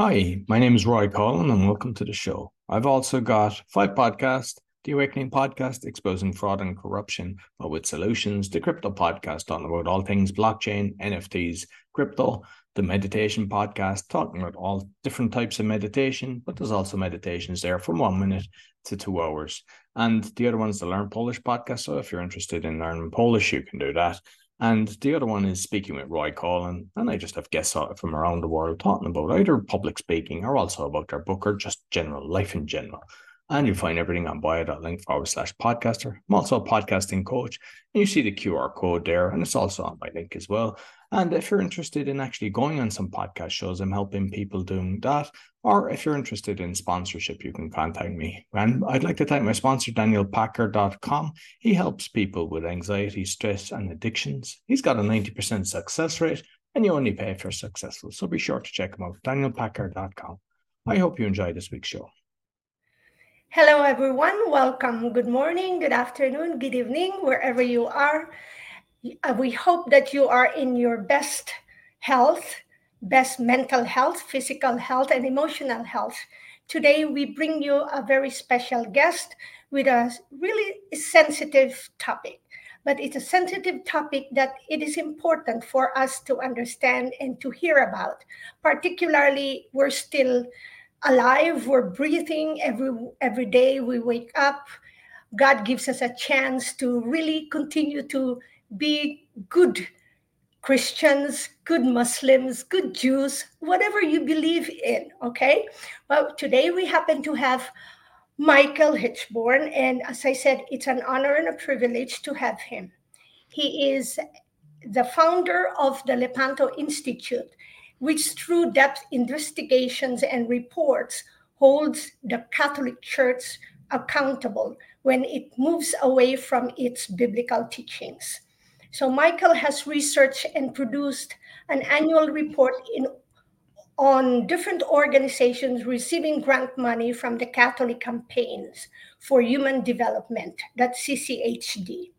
Hi, my name is Roy Collin, and welcome to the show. I've also got five podcasts the Awakening Podcast, exposing fraud and corruption, but with solutions, the Crypto Podcast, talking about all things blockchain, NFTs, crypto, the Meditation Podcast, talking about all different types of meditation, but there's also meditations there from one minute to two hours. And the other one's the Learn Polish Podcast. So if you're interested in learning Polish, you can do that. And the other one is speaking with Roy Collin. And I just have guests from around the world talking about either public speaking or also about their book or just general life in general. And you'll find everything on bio.link forward slash podcaster. I'm also a podcasting coach. And you see the QR code there, and it's also on my link as well. And if you're interested in actually going on some podcast shows, I'm helping people doing that. Or if you're interested in sponsorship, you can contact me. And I'd like to thank my sponsor, DanielPackard.com. He helps people with anxiety, stress, and addictions. He's got a 90% success rate, and you only pay if you're successful. So be sure to check him out, DanielPackard.com. I hope you enjoy this week's show. Hello, everyone. Welcome. Good morning, good afternoon, good evening, wherever you are. Uh, we hope that you are in your best health, best mental health, physical health, and emotional health. Today, we bring you a very special guest with a really sensitive topic. But it's a sensitive topic that it is important for us to understand and to hear about. Particularly, we're still alive we're breathing every every day we wake up. God gives us a chance to really continue to be good christians good muslims good jews whatever you believe in okay? Well today we happen to have michael Hichborn and as i said it's an honor and a privilege to have him. He is the founder of the lepanto institute which through depth investigations and reports holds the Catholic Church accountable when it moves away from its biblical teachings. So Michael has researched and produced an annual report in on different organizations receiving grant money from the Catholic Campaigns for Human Development, that's CCHD.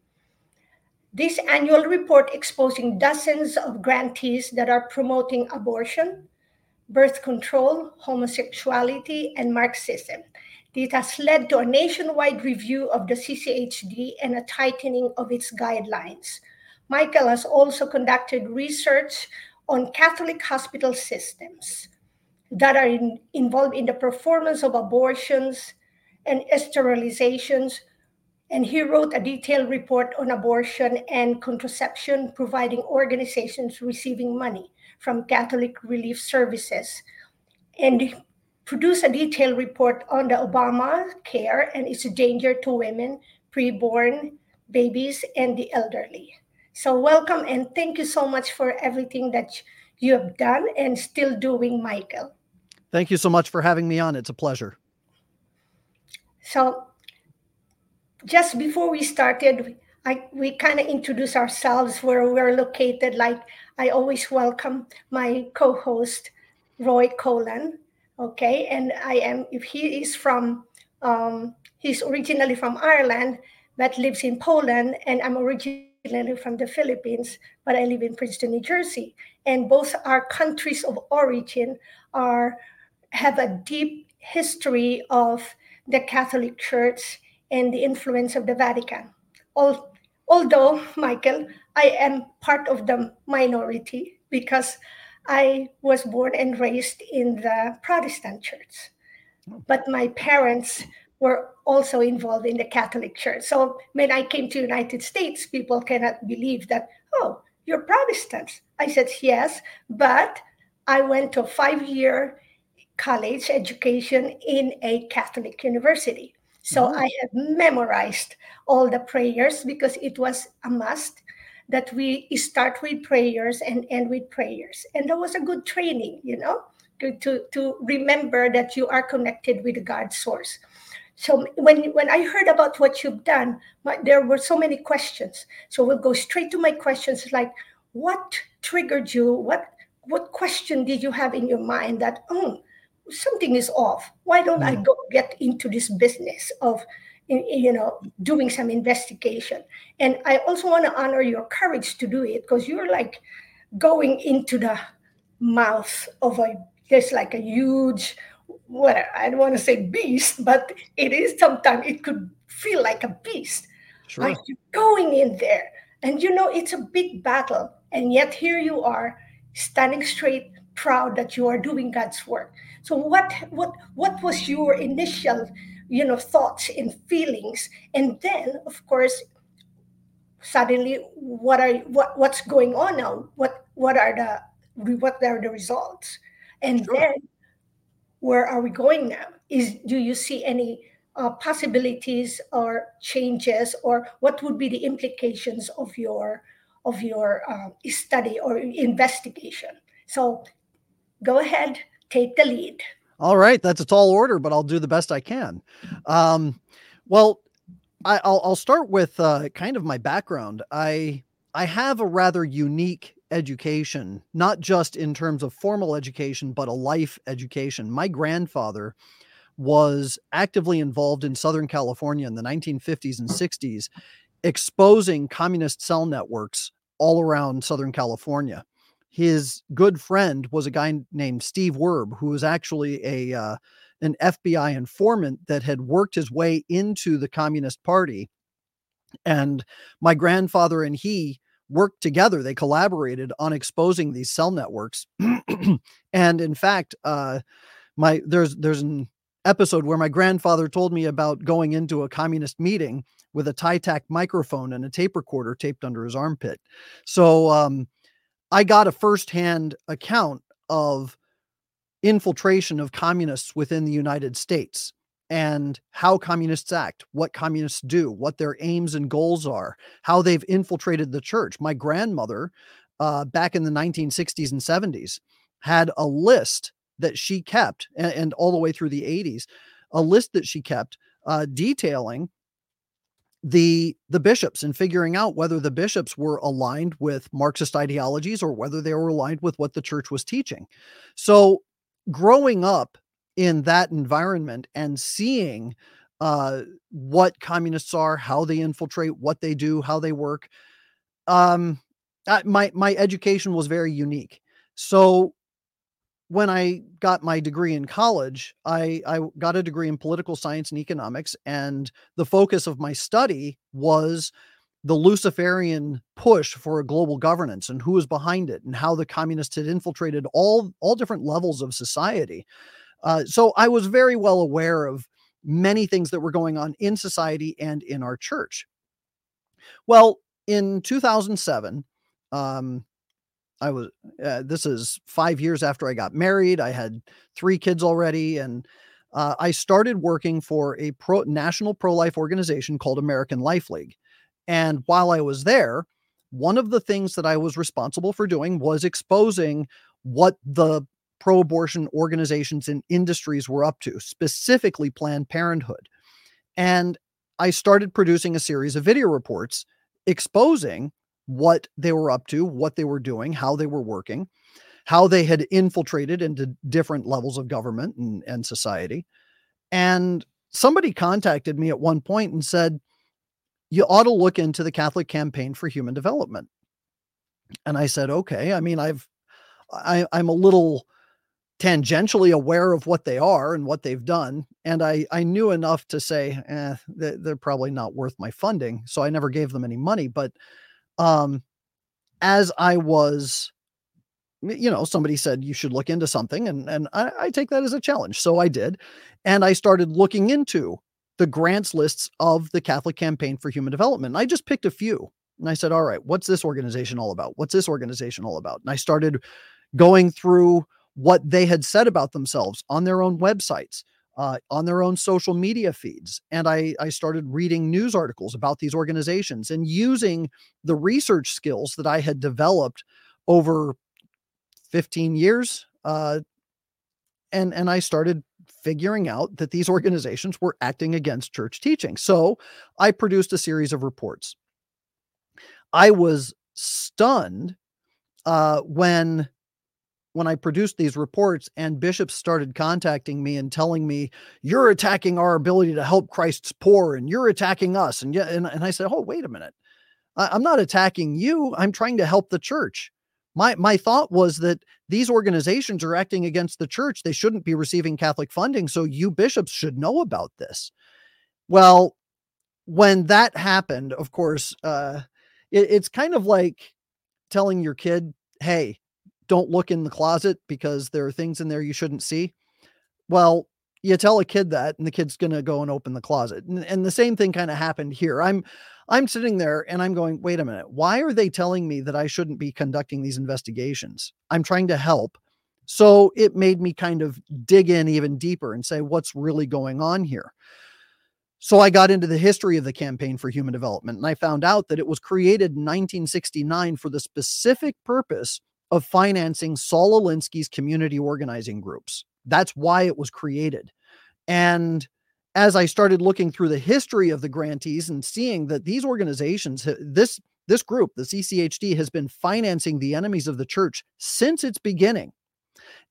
This annual report exposing dozens of grantees that are promoting abortion, birth control, homosexuality, and Marxism. This has led to a nationwide review of the CCHD and a tightening of its guidelines. Michael has also conducted research on Catholic hospital systems that are in, involved in the performance of abortions and sterilizations and he wrote a detailed report on abortion and contraception, providing organizations receiving money from Catholic Relief Services. And produced a detailed report on the Obama care and its danger to women, preborn babies, and the elderly. So, welcome and thank you so much for everything that you have done and still doing, Michael. Thank you so much for having me on. It's a pleasure. So, just before we started, I, we kind of introduce ourselves where we're located. Like I always welcome my co-host Roy Collin. Okay, and I am if he is from um, he's originally from Ireland but lives in Poland, and I'm originally from the Philippines, but I live in Princeton, New Jersey. And both our countries of origin are have a deep history of the Catholic Church and the influence of the Vatican. All, although, Michael, I am part of the minority because I was born and raised in the Protestant church. Oh. But my parents were also involved in the Catholic Church. So when I came to United States, people cannot believe that, oh, you're Protestants. I said, yes, but I went to a five-year college education in a Catholic university. So oh. I have memorized all the prayers because it was a must that we start with prayers and end with prayers. And that was a good training, you know, to, to, to remember that you are connected with God's source. So when when I heard about what you've done, my, there were so many questions. So we'll go straight to my questions like what triggered you? What what question did you have in your mind that oh something is off. Why don't mm-hmm. I go get into this business of you know doing some investigation and i also want to honor your courage to do it because you're like going into the mouth of a there's like a huge what I don't want to say beast, but it is sometimes it could feel like a beast. Sure. Like you're going in there, and you know it's a big battle, and yet here you are standing straight, proud that you are doing God's work. So what what what was your initial, you know, thoughts and feelings, and then of course, suddenly what are what what's going on now? What what are the what are the results? And sure. then where are we going now? Is do you see any uh, possibilities or changes, or what would be the implications of your of your uh, study or investigation? So, go ahead, take the lead. All right, that's a tall order, but I'll do the best I can. Um, well, I, will I'll start with uh, kind of my background. I I have a rather unique education, not just in terms of formal education, but a life education. My grandfather was actively involved in Southern California in the 1950s and 60s, exposing communist cell networks all around Southern California. His good friend was a guy named Steve Werb, who was actually a uh, an FBI informant that had worked his way into the Communist Party. And my grandfather and he worked together. They collaborated on exposing these cell networks. and in fact, uh, my there's there's an episode where my grandfather told me about going into a communist meeting with a Tytac microphone and a tape recorder taped under his armpit. So um, I got a firsthand account of infiltration of communists within the United States and how communists act, what communists do, what their aims and goals are, how they've infiltrated the church. My grandmother, uh, back in the 1960s and 70s, had a list that she kept, and, and all the way through the 80s, a list that she kept uh, detailing the the bishops and figuring out whether the bishops were aligned with marxist ideologies or whether they were aligned with what the church was teaching so growing up in that environment and seeing uh, what communists are, how they infiltrate, what they do, how they work. Um, I, my my education was very unique. So when I got my degree in college, I, I got a degree in political science and economics, and the focus of my study was the Luciferian push for a global governance and who was behind it and how the communists had infiltrated all all different levels of society. Uh, so I was very well aware of many things that were going on in society and in our church. Well, in 2007, um, I was, uh, this is five years after I got married. I had three kids already. And uh, I started working for a pro national pro life organization called American Life League. And while I was there, one of the things that I was responsible for doing was exposing what the pro abortion organizations and industries were up to, specifically Planned Parenthood. And I started producing a series of video reports exposing what they were up to, what they were doing, how they were working, how they had infiltrated into different levels of government and, and society. And somebody contacted me at one point and said, You ought to look into the Catholic Campaign for Human Development. And I said, Okay. I mean, I've, I, I'm a little tangentially aware of what they are and what they've done. And I, I knew enough to say, eh, they're probably not worth my funding. So I never gave them any money. But um, as I was, you know, somebody said you should look into something, and and I, I take that as a challenge. So I did, and I started looking into the grants lists of the Catholic Campaign for Human Development. And I just picked a few. And I said, all right, what's this organization all about? What's this organization all about? And I started going through what they had said about themselves on their own websites, uh, on their own social media feeds. And I, I started reading news articles about these organizations and using the research skills that I had developed over 15 years. Uh, and, and I started figuring out that these organizations were acting against church teaching. So I produced a series of reports. I was stunned uh, when when I produced these reports and bishops started contacting me and telling me, you're attacking our ability to help Christ's poor and you're attacking us. And, yeah, and, and I said, oh, wait a minute. I, I'm not attacking you. I'm trying to help the church. My my thought was that these organizations are acting against the church. They shouldn't be receiving Catholic funding, so you bishops should know about this. Well, when that happened, of course, uh, it, it's kind of like telling your kid, "Hey, don't look in the closet because there are things in there you shouldn't see." Well, you tell a kid that, and the kid's going to go and open the closet, and, and the same thing kind of happened here. I'm I'm sitting there and I'm going, wait a minute, why are they telling me that I shouldn't be conducting these investigations? I'm trying to help. So it made me kind of dig in even deeper and say, what's really going on here? So I got into the history of the Campaign for Human Development and I found out that it was created in 1969 for the specific purpose of financing Saul Alinsky's community organizing groups. That's why it was created. And as I started looking through the history of the grantees and seeing that these organizations, this this group, the CCHD, has been financing the enemies of the church since its beginning.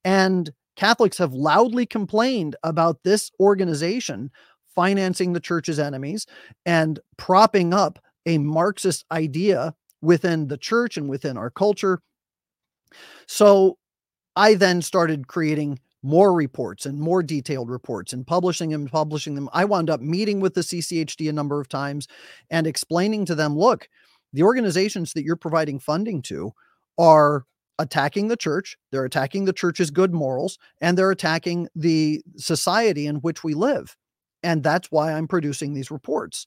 And Catholics have loudly complained about this organization financing the church's enemies and propping up a Marxist idea within the church and within our culture. So I then started creating more reports and more detailed reports and publishing them publishing them i wound up meeting with the cchd a number of times and explaining to them look the organizations that you're providing funding to are attacking the church they're attacking the church's good morals and they're attacking the society in which we live and that's why i'm producing these reports.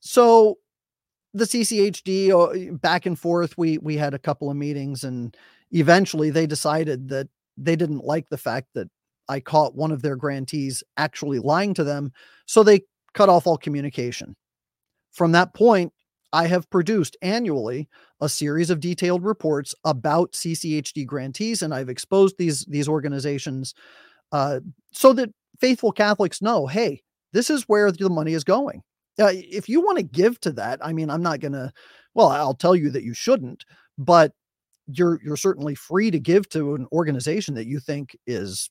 So the cchd uh, back and forth we we had a couple of meetings and eventually they decided that they didn't like the fact that I caught one of their grantees actually lying to them. So they cut off all communication. From that point, I have produced annually a series of detailed reports about CCHD grantees, and I've exposed these these organizations uh, so that faithful Catholics know, hey, this is where the money is going. Uh, if you want to give to that, I mean, I'm not going to. Well, I'll tell you that you shouldn't, but you're you're certainly free to give to an organization that you think is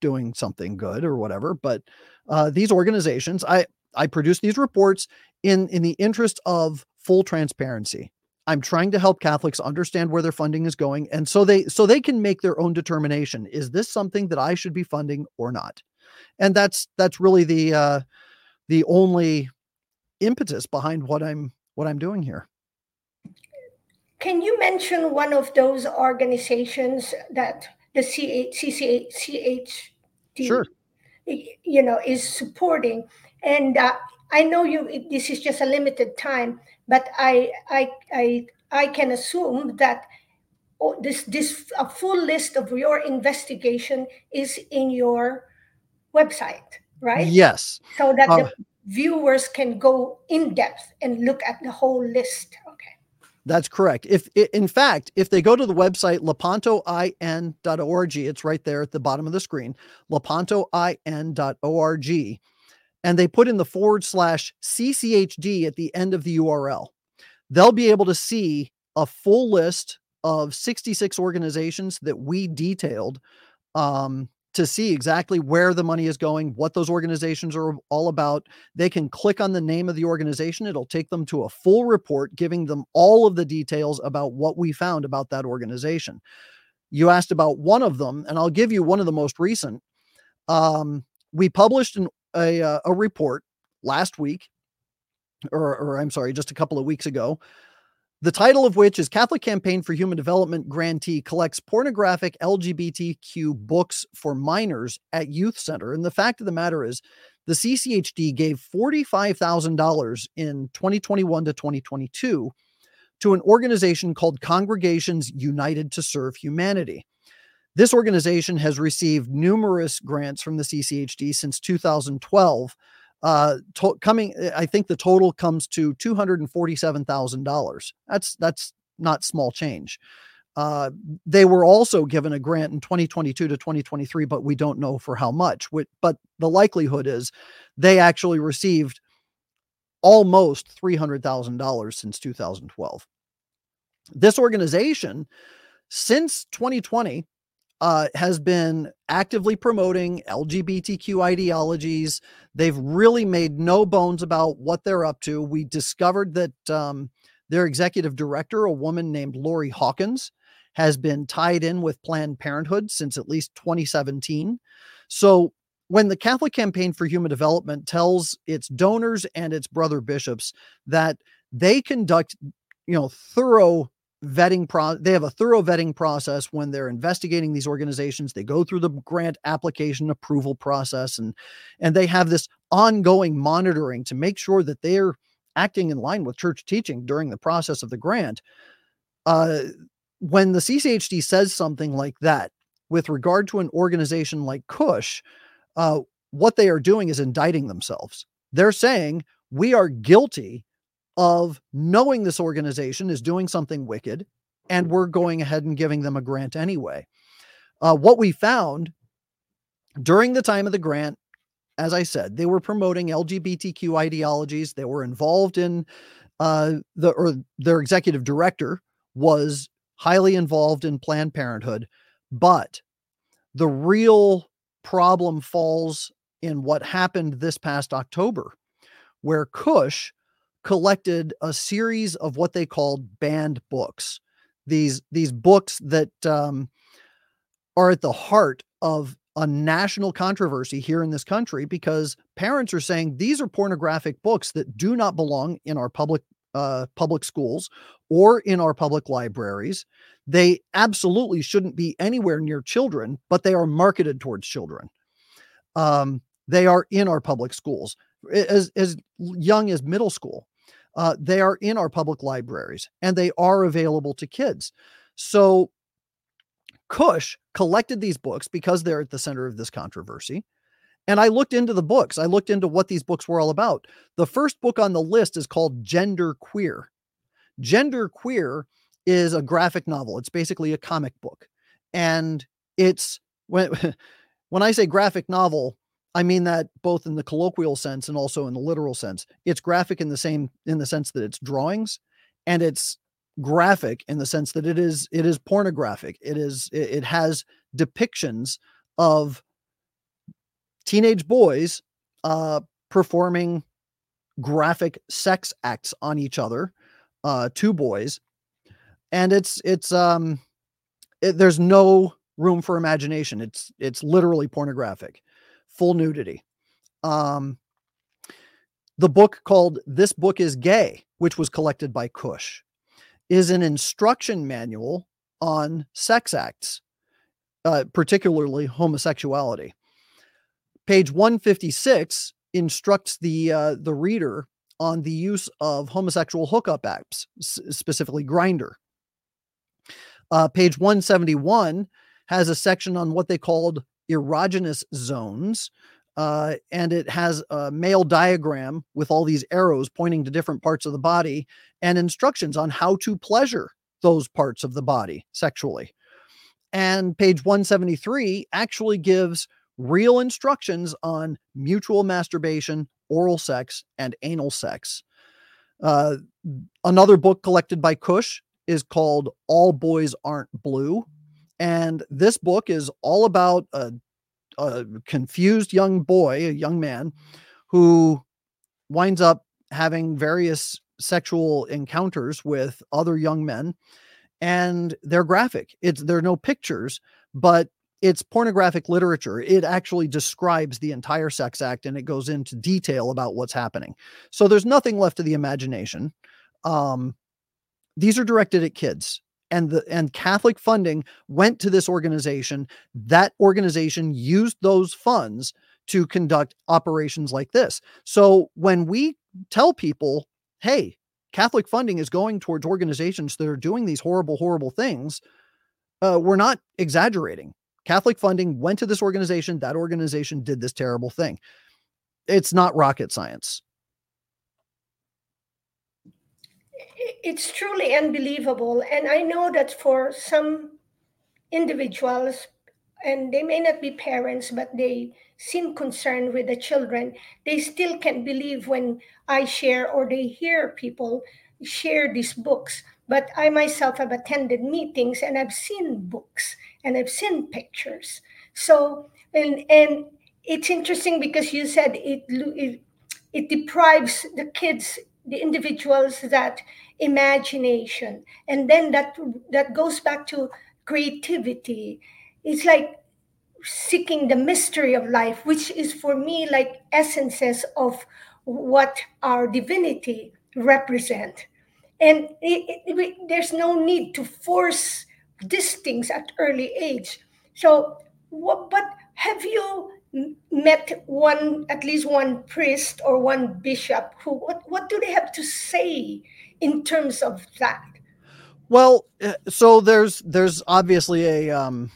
doing something good or whatever but uh, these organizations i i produce these reports in in the interest of full transparency i'm trying to help catholics understand where their funding is going and so they so they can make their own determination is this something that i should be funding or not and that's that's really the uh the only impetus behind what i'm what i'm doing here can you mention one of those organizations that the CH, CHD, sure. you know, is supporting? And uh, I know you. This is just a limited time, but I I I I can assume that oh, this this a full list of your investigation is in your website, right? Yes. So that uh, the viewers can go in depth and look at the whole list. Okay. That's correct. If in fact, if they go to the website lepantoin.org, it's right there at the bottom of the screen, lepantoin.org, and they put in the forward slash CCHD at the end of the URL, they'll be able to see a full list of 66 organizations that we detailed um, to see exactly where the money is going, what those organizations are all about. They can click on the name of the organization. It'll take them to a full report giving them all of the details about what we found about that organization. You asked about one of them, and I'll give you one of the most recent. Um, we published an, a, uh, a report last week, or, or I'm sorry, just a couple of weeks ago, the title of which is Catholic Campaign for Human Development grantee collects pornographic LGBTQ books for minors at youth center. And the fact of the matter is, the CCHD gave $45,000 in 2021 to 2022 to an organization called Congregations United to Serve Humanity. This organization has received numerous grants from the CCHD since 2012 uh to- coming eh, i think the total comes to $247000 that's that's not small change. Uh, they were also given a grant in 2022 to 2023 but we don't know for how much but the likelihood is they actually received almost $300000 since 2012 this organization since 2020 uh, has been actively promoting LGBTQ ideologies. They've really made no bones about what they're up to. We discovered that um, their executive director, a woman named Lori Hawkins, has been tied in with Planned Parenthood since at least 2017. So when the Catholic Campaign for Human Development tells its donors and its brother bishops that they conduct, you know, thorough vetting pro they have a thorough vetting process when they're investigating these organizations they go through the grant application approval process and and they have this ongoing monitoring to make sure that they're acting in line with church teaching during the process of the grant uh when the CCHD says something like that with regard to an organization like Cush uh, what they are doing is indicting themselves. They're saying we are guilty of knowing this organization is doing something wicked, and we're going ahead and giving them a grant anyway. Uh, what we found during the time of the grant, as I said, they were promoting LGBTQ ideologies. They were involved in uh, the or their executive director was highly involved in Planned Parenthood, but the real problem falls in what happened this past October, where Cush collected a series of what they called banned books. These these books that um, are at the heart of a national controversy here in this country because parents are saying these are pornographic books that do not belong in our public uh, public schools or in our public libraries. They absolutely shouldn't be anywhere near children, but they are marketed towards children. Um, they are in our public schools as, as young as middle school. Uh, they are in our public libraries and they are available to kids. So Cush collected these books because they're at the center of this controversy. And I looked into the books. I looked into what these books were all about. The first book on the list is called Gender Queer. Gender Queer is a graphic novel. It's basically a comic book. And it's when when I say graphic novel, I mean that both in the colloquial sense and also in the literal sense. It's graphic in the same in the sense that it's drawings and it's graphic in the sense that it is it is pornographic. It is it, it has depictions of teenage boys uh performing graphic sex acts on each other, uh two boys and it's it's um it, there's no room for imagination. It's it's literally pornographic, full nudity. Um, the book called "This Book Is Gay," which was collected by Cush, is an instruction manual on sex acts, uh, particularly homosexuality. Page 156 instructs the uh, the reader on the use of homosexual hookup apps, specifically Grindr. Uh, page 171 has a section on what they called erogenous zones. Uh, and it has a male diagram with all these arrows pointing to different parts of the body and instructions on how to pleasure those parts of the body sexually. And page 173 actually gives real instructions on mutual masturbation, oral sex, and anal sex. Uh, another book collected by Cush is called All Boys Aren't Blue. And this book is all about a, a confused young boy, a young man, who winds up having various sexual encounters with other young men and they're graphic. It's there are no pictures but it's pornographic literature. It actually describes the entire sex act and it goes into detail about what's happening. So there's nothing left to the imagination. Um these are directed at kids and the and Catholic funding went to this organization. That organization used those funds to conduct operations like this. So when we tell people, "Hey, Catholic funding is going towards organizations that are doing these horrible, horrible things," uh, we're not exaggerating. Catholic funding went to this organization. That organization did this terrible thing. It's not rocket science. It's truly unbelievable. And I know that for some individuals, and they may not be parents, but they seem concerned with the children, they still can't believe when I share or they hear people share these books. But I myself have attended meetings and I've seen books and I've seen pictures. So, and, and it's interesting because you said it, it, it deprives the kids the individuals that imagination. And then that that goes back to creativity. It's like seeking the mystery of life which is for me like essences of what our divinity represent. And it, it, it, there's no need to force these things at early age. So what but have you met one at least one priest or one bishop who what, what do they have to say in terms of that? Well uh, so there's there's obviously a um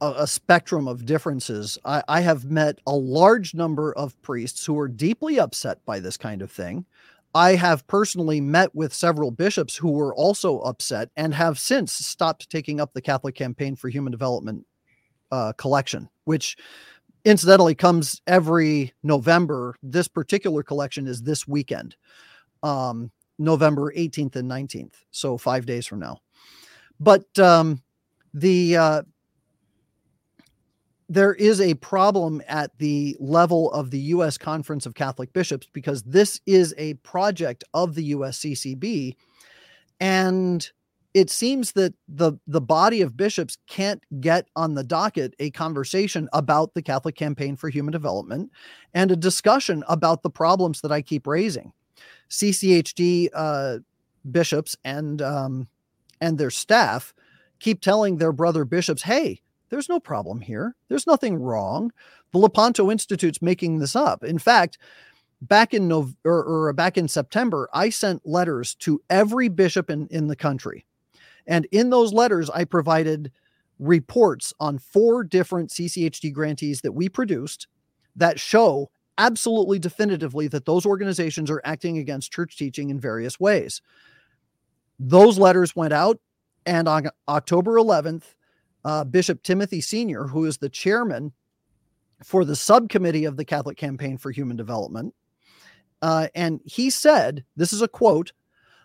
a, a spectrum of differences. I, I have met a large number of priests who are deeply upset by this kind of thing. I have personally met with several bishops who were also upset and have since stopped taking up the Catholic Campaign for Human Development uh, collection, which incidentally comes every November. This particular collection is this weekend, um, November 18th and 19th, so five days from now. But um, the uh, there is a problem at the level of the U.S. Conference of Catholic Bishops because this is a project of the USCCB, and it seems that the the body of bishops can't get on the docket a conversation about the Catholic Campaign for Human Development and a discussion about the problems that I keep raising. CCHD uh, bishops and um, and their staff keep telling their brother bishops, "Hey, there's no problem here. There's nothing wrong. The Lepanto Institute's making this up. In fact." Back in November or, or back in September, I sent letters to every bishop in, in the country and in those letters, I provided reports on four different CCHD grantees that we produced that show absolutely definitively that those organizations are acting against church teaching in various ways. Those letters went out, and on October 11th, uh, Bishop Timothy Senior, who is the chairman for the subcommittee of the Catholic Campaign for Human Development, uh, and he said, This is a quote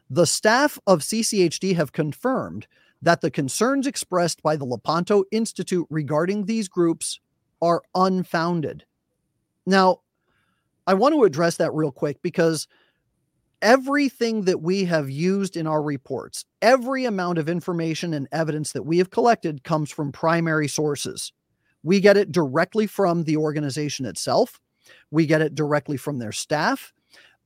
the staff of CCHD have confirmed that the concerns expressed by the Lepanto Institute regarding these groups are unfounded. Now, I want to address that real quick because everything that we have used in our reports, every amount of information and evidence that we have collected comes from primary sources. We get it directly from the organization itself, we get it directly from their staff.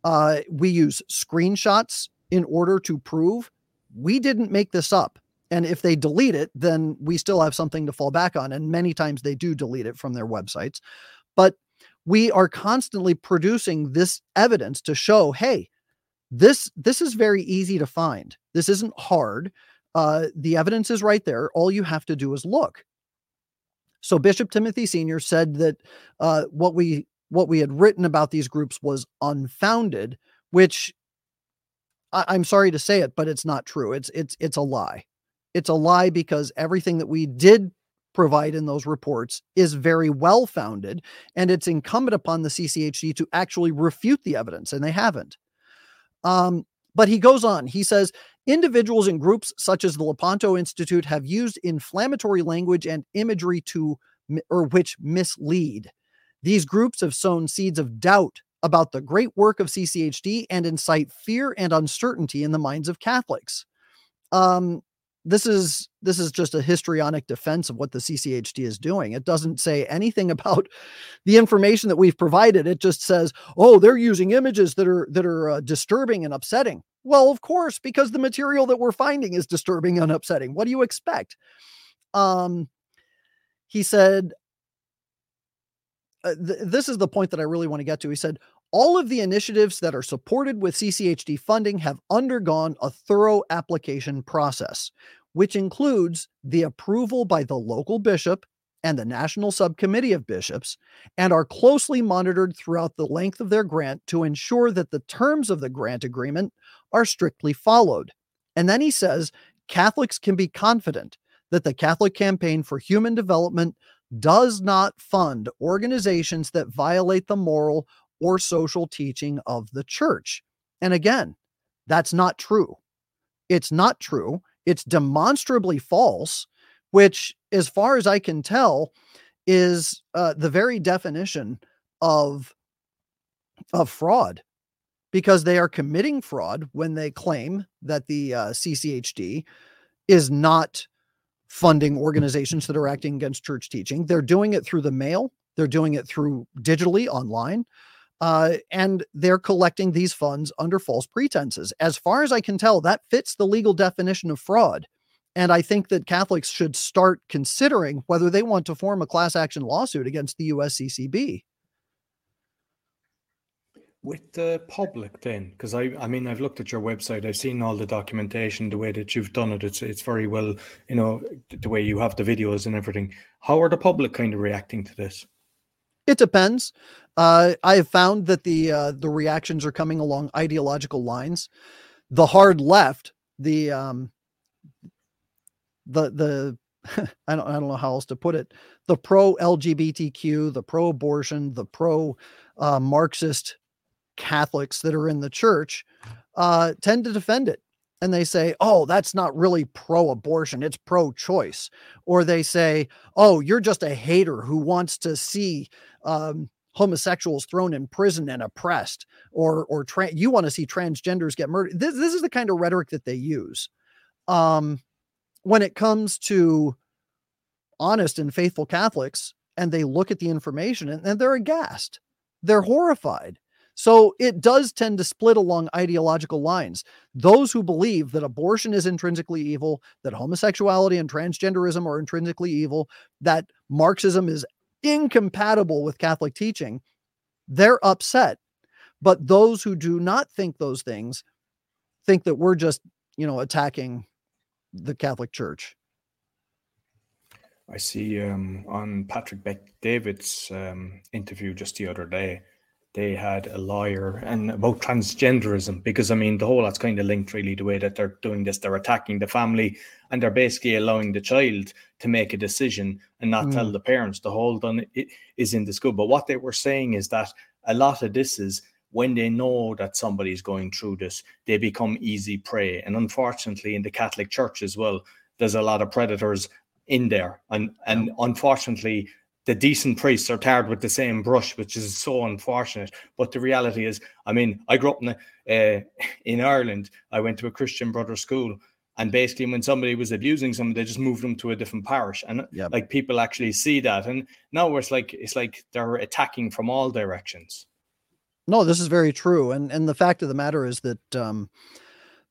Uh, we use screenshots in order to prove we didn't make this up. And if they delete it, then we still have something to fall back on. And many times they do delete it from their websites. But we are constantly producing this evidence to show, hey, this this is very easy to find. This isn't hard. Uh, the evidence is right there. All you have to do is look. So Bishop Timothy Senior said that uh, what we what we had written about these groups was unfounded, which I, am sorry to say it, but it's not true. It's it's it's a lie. It's a lie because everything that we did provide in those reports is very well founded, and it's incumbent upon the CCHD to actually refute the evidence, and they haven't. Um, but he goes on. He says individuals and groups such as the Lepanto Institute have used inflammatory language and imagery to or which mislead. These groups have sown seeds of doubt about the great work of CCHD and incite fear and uncertainty in the minds of Catholics. Um, this is this is just a histrionic defense of what the CCHD is doing. It doesn't say anything about the information that we've provided. It just says, "Oh, they're using images that are that are uh, disturbing and upsetting." Well, of course, because the material that we're finding is disturbing and upsetting. What do you expect? Um, he said, uh, th- this is the point that I really want to get to. He said, all of the initiatives that are supported with CCHD funding have undergone a thorough application process, which includes the approval by the local bishop and the National Subcommittee of Bishops, and are closely monitored throughout the length of their grant to ensure that the terms of the grant agreement are strictly followed. And then he says Catholics can be confident that the Catholic Campaign for Human Development does not fund organizations that violate the moral or social teaching of the church. And again, that's not true. It's not true. It's demonstrably false, which, as far as I can tell, is uh, the very definition of of fraud. because they are committing fraud when they claim that the uh, CCHD is not funding organizations that are acting against church teaching. They're doing it through the mail, they're doing it through digitally online. Uh, and they're collecting these funds under false pretenses. As far as I can tell, that fits the legal definition of fraud. And I think that Catholics should start considering whether they want to form a class action lawsuit against the USCCB with the public then? Because i i mean i've looked at your website i've seen all the documentation the way that you've done it it's it's very well you know the way you have the videos and everything. How are the public kind of reacting to this? It depends. Uh, i have found that the uh, the reactions are coming along ideological lines. The hard left the um the the I don't I don't know how else to put it. The pro LGBTQ, the pro abortion, the pro uh, Marxist Catholics that are in the church uh, tend to defend it. And they say, oh, that's not really pro abortion, it's pro choice. Or they say, oh, you're just a hater who wants to see um, homosexuals thrown in prison and oppressed, or, or tra- you want to see transgenders get murdered. This, this is the kind of rhetoric that they use. Um, when it comes to honest and faithful Catholics, and they look at the information and, and they're aghast, they're horrified so it does tend to split along ideological lines. Those who believe that abortion is intrinsically evil, that homosexuality and transgenderism are intrinsically evil, that Marxism is incompatible with Catholic teaching, they're upset. But those who do not think those things think that we're just, you know, attacking the Catholic Church. I see um, on Patrick Bet David's um, interview just the other day, they had a lawyer and about transgenderism because I mean the whole that's kind of linked really the way that they're doing this. They're attacking the family and they're basically allowing the child to make a decision and not mm. tell the parents. The whole done it is in the school. But what they were saying is that a lot of this is when they know that somebody's going through this, they become easy prey. And unfortunately, in the Catholic Church as well, there's a lot of predators in there. And and unfortunately, the decent priests are tarred with the same brush, which is so unfortunate. But the reality is, I mean, I grew up in uh, in Ireland. I went to a Christian brother school, and basically, when somebody was abusing someone, they just moved them to a different parish, and like people actually see that. And now it's like it's like they're attacking from all directions. No, this is very true, and and the fact of the matter is that um,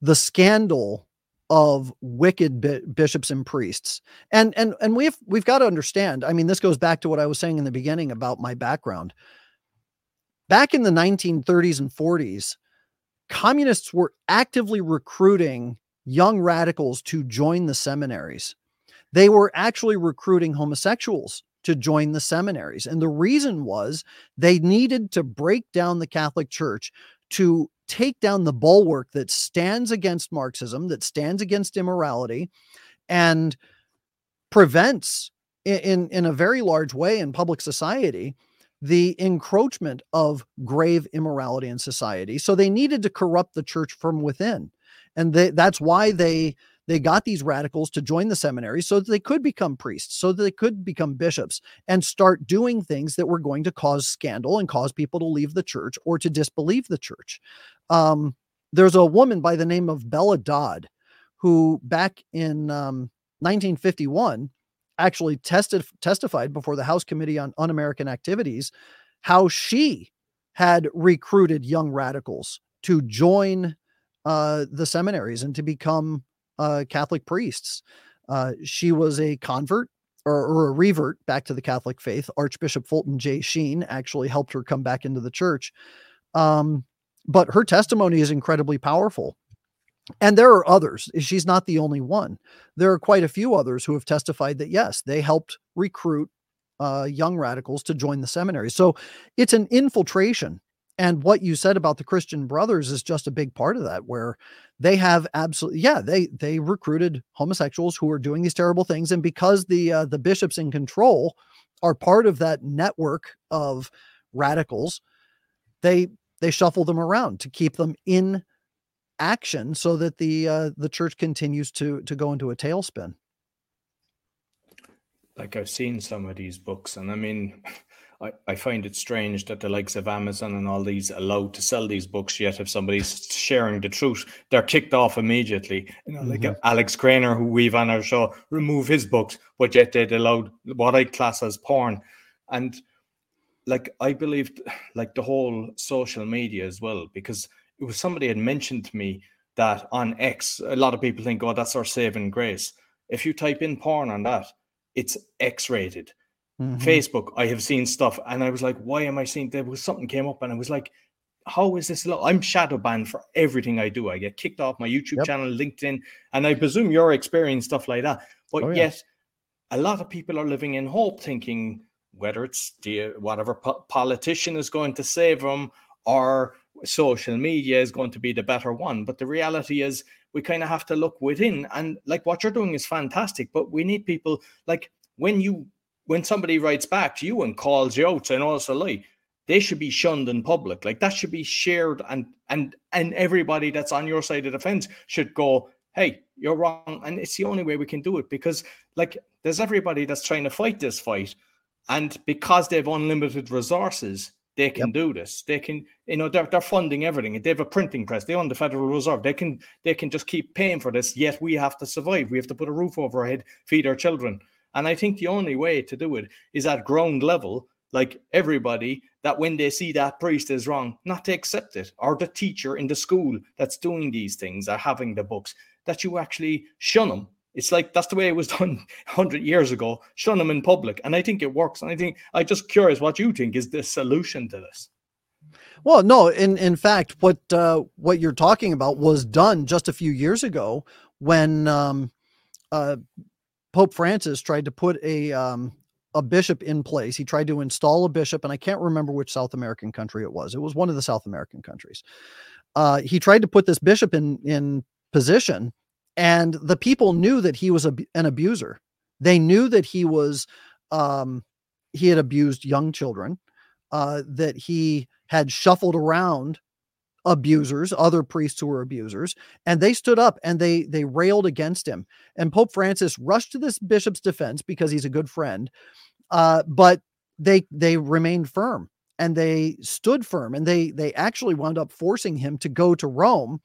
the scandal of wicked bi- bishops and priests. And and and we've we've got to understand. I mean, this goes back to what I was saying in the beginning about my background. Back in the 1930s and 40s, communists were actively recruiting young radicals to join the seminaries. They were actually recruiting homosexuals to join the seminaries. And the reason was they needed to break down the Catholic Church to take down the bulwark that stands against Marxism, that stands against immorality, and prevents, in, in a very large way in public society, the encroachment of grave immorality in society. So they needed to corrupt the church from within. And they, that's why they they got these radicals to join the seminary so that they could become priests, so that they could become bishops and start doing things that were going to cause scandal and cause people to leave the church or to disbelieve the church. Um, there's a woman by the name of Bella Dodd who, back in um, 1951, actually tested testified before the House Committee on Un-American Activities how she had recruited young radicals to join uh, the seminaries and to become uh, Catholic priests. Uh, she was a convert or, or, a revert back to the Catholic faith. Archbishop Fulton J. Sheen actually helped her come back into the church. Um, but her testimony is incredibly powerful. And there are others. She's not the only one. There are quite a few others who have testified that, yes, they helped recruit uh, young radicals to join the seminary. So it's an infiltration and what you said about the christian brothers is just a big part of that where they have absolutely yeah they they recruited homosexuals who are doing these terrible things and because the uh, the bishops in control are part of that network of radicals they they shuffle them around to keep them in action so that the uh, the church continues to to go into a tailspin. Like i've seen some of these books and i mean I, I find it strange that the likes of Amazon and all these allowed to sell these books, yet if somebody's sharing the truth, they're kicked off immediately. You know, like mm-hmm. Alex Craner, who we've on our show, remove his books, but yet they allowed what I class as porn. And like I believed like the whole social media as well, because it was somebody had mentioned to me that on X, a lot of people think, oh, that's our saving grace. If you type in porn on that, it's X rated. Mm-hmm. Facebook, I have seen stuff, and I was like, why am I seeing there was something came up, and I was like, how is this? I'm shadow banned for everything I do. I get kicked off my YouTube yep. channel, LinkedIn, and I presume you're experiencing stuff like that. But oh, yet, a lot of people are living in hope, thinking whether it's the whatever po- politician is going to save them or social media is going to be the better one. But the reality is, we kind of have to look within. And like what you're doing is fantastic, but we need people like when you when somebody writes back to you and calls you out and also lie, they should be shunned in public. Like that should be shared and and and everybody that's on your side of the fence should go, hey, you're wrong. And it's the only way we can do it because like there's everybody that's trying to fight this fight. And because they have unlimited resources, they can yep. do this. They can, you know, they're, they're funding everything. They have a printing press. They own the Federal Reserve. They can they can just keep paying for this. Yet we have to survive. We have to put a roof over our head, feed our children. And I think the only way to do it is at ground level, like everybody, that when they see that priest is wrong, not to accept it, or the teacher in the school that's doing these things are having the books, that you actually shun them it's like that's the way it was done 100 years ago. Shun them in public. And I think it works. And I think I'm just curious what you think is the solution to this. Well, no, in in fact, what uh, what you're talking about was done just a few years ago when um, uh, Pope Francis tried to put a um, a bishop in place. He tried to install a bishop, and I can't remember which South American country it was. It was one of the South American countries. Uh, he tried to put this bishop in in position, and the people knew that he was a, an abuser. They knew that he was um, he had abused young children, uh, that he had shuffled around abusers, other priests who were abusers, and they stood up and they they railed against him. And Pope Francis rushed to this bishop's defense because he's a good friend, uh, but they they remained firm and they stood firm and they they actually wound up forcing him to go to Rome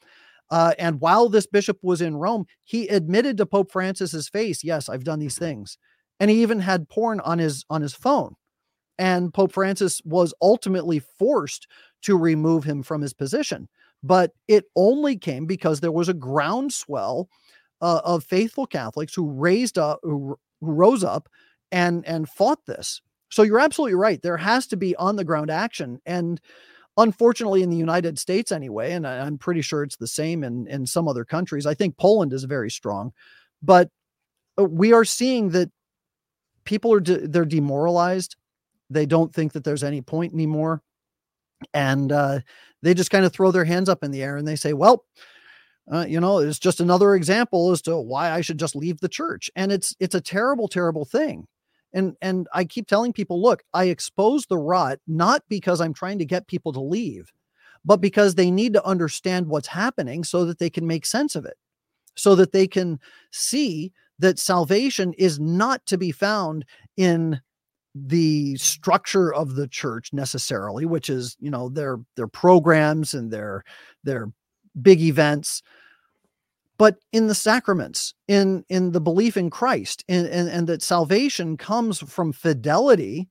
uh, and while this bishop was in Rome, he admitted to Pope Francis's face, "Yes, I've done these things," and he even had porn on his on his phone. And Pope Francis was ultimately forced to remove him from his position, but it only came because there was a groundswell uh, of faithful Catholics who raised up, who, who rose up, and and fought this. So you're absolutely right. There has to be on the ground action, and unfortunately in the united states anyway and i'm pretty sure it's the same in in some other countries i think poland is very strong but uh, we are seeing that people are de- they're demoralized they don't think that there's any point anymore and uh, they just kind of throw their hands up in the air and they say well uh, you know it's just another example as to why i should just leave the church and it's it's a terrible terrible thing and and I keep telling people, look, I expose the rot not because I'm trying to get people to leave, but because they need to understand what's happening so that they can make sense of it. So that they can see that salvation is not to be found in the structure of the church necessarily which is you know their their programs and their their big events but in the sacraments in in the belief in christ and, and, that salvation comes from fidelity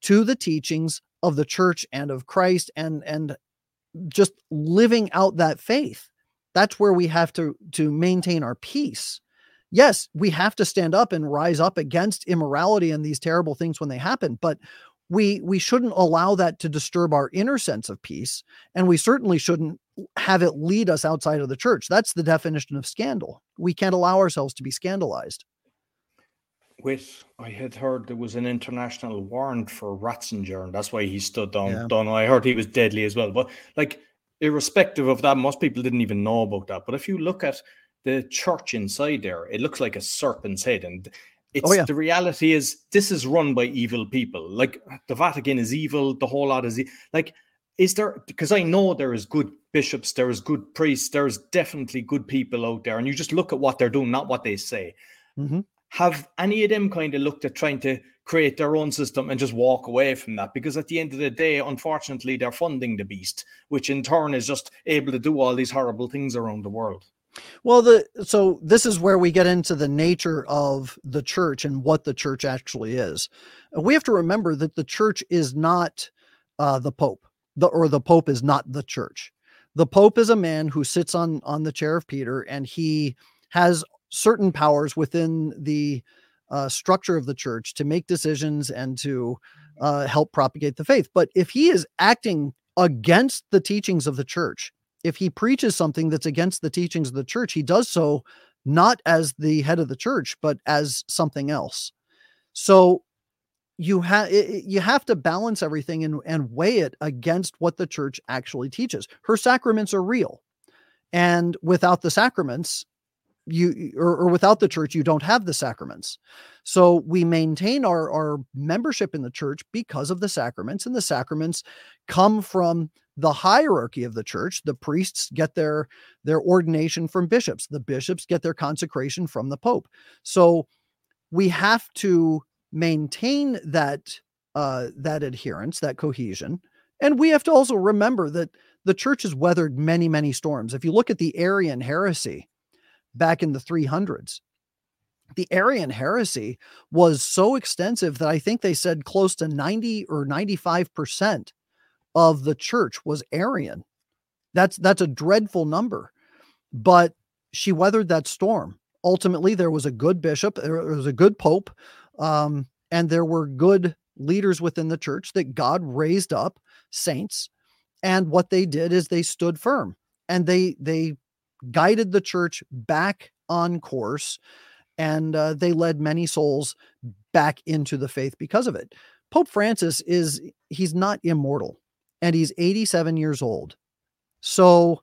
to the teachings of the church and of christ and and just living out that faith. That's where we have to to maintain our peace yes we have to stand up and rise up against immorality and these terrible things when they happen but we we shouldn't allow that to disturb our inner sense of peace and we certainly shouldn't have it lead us outside of the church. That's the definition of scandal. We can't allow ourselves to be scandalized. With i had heard there was an international warrant for ratzinger and that's why he stood down yeah. don't i heard he was deadly as well but like irrespective of that most people didn't even know about that. But if you look at the church inside there it looks like a serpent's head and it's oh, yeah. the reality is this is run by evil people. Like the Vatican is evil, the whole lot is e- like is there because I know there is good bishops, there is good priests, there's definitely good people out there, and you just look at what they're doing, not what they say. Mm-hmm. Have any of them kind of looked at trying to create their own system and just walk away from that because at the end of the day unfortunately they're funding the beast which in turn is just able to do all these horrible things around the world well the so this is where we get into the nature of the church and what the church actually is we have to remember that the church is not uh, the pope the or the pope is not the church the pope is a man who sits on on the chair of peter and he has certain powers within the uh, structure of the church to make decisions and to uh, help propagate the faith. But if he is acting against the teachings of the church, if he preaches something that's against the teachings of the church, he does so not as the head of the church, but as something else. So you have you have to balance everything and, and weigh it against what the church actually teaches. Her sacraments are real. And without the sacraments, you or, or, without the church you don't have the sacraments so we maintain our our membership in the church because of the sacraments and the sacraments come from the hierarchy of the church the priests get their their ordination from bishops the bishops get their consecration from the pope so we have to maintain that uh that adherence that cohesion and we have to also remember that the church has weathered many many storms if you look at the arian heresy back in the 300s. The Arian heresy was so extensive that I think they said close to 90 or 95% of the church was Arian. That's that's a dreadful number. But she weathered that storm. Ultimately, there was a good bishop, there was a good pope, um, and there were good leaders within the church that God raised up, saints. And what they did is they stood firm and they they guided the church back on course and uh, they led many souls back into the faith because of it. Pope Francis is he's not immortal and he's 87 years old. So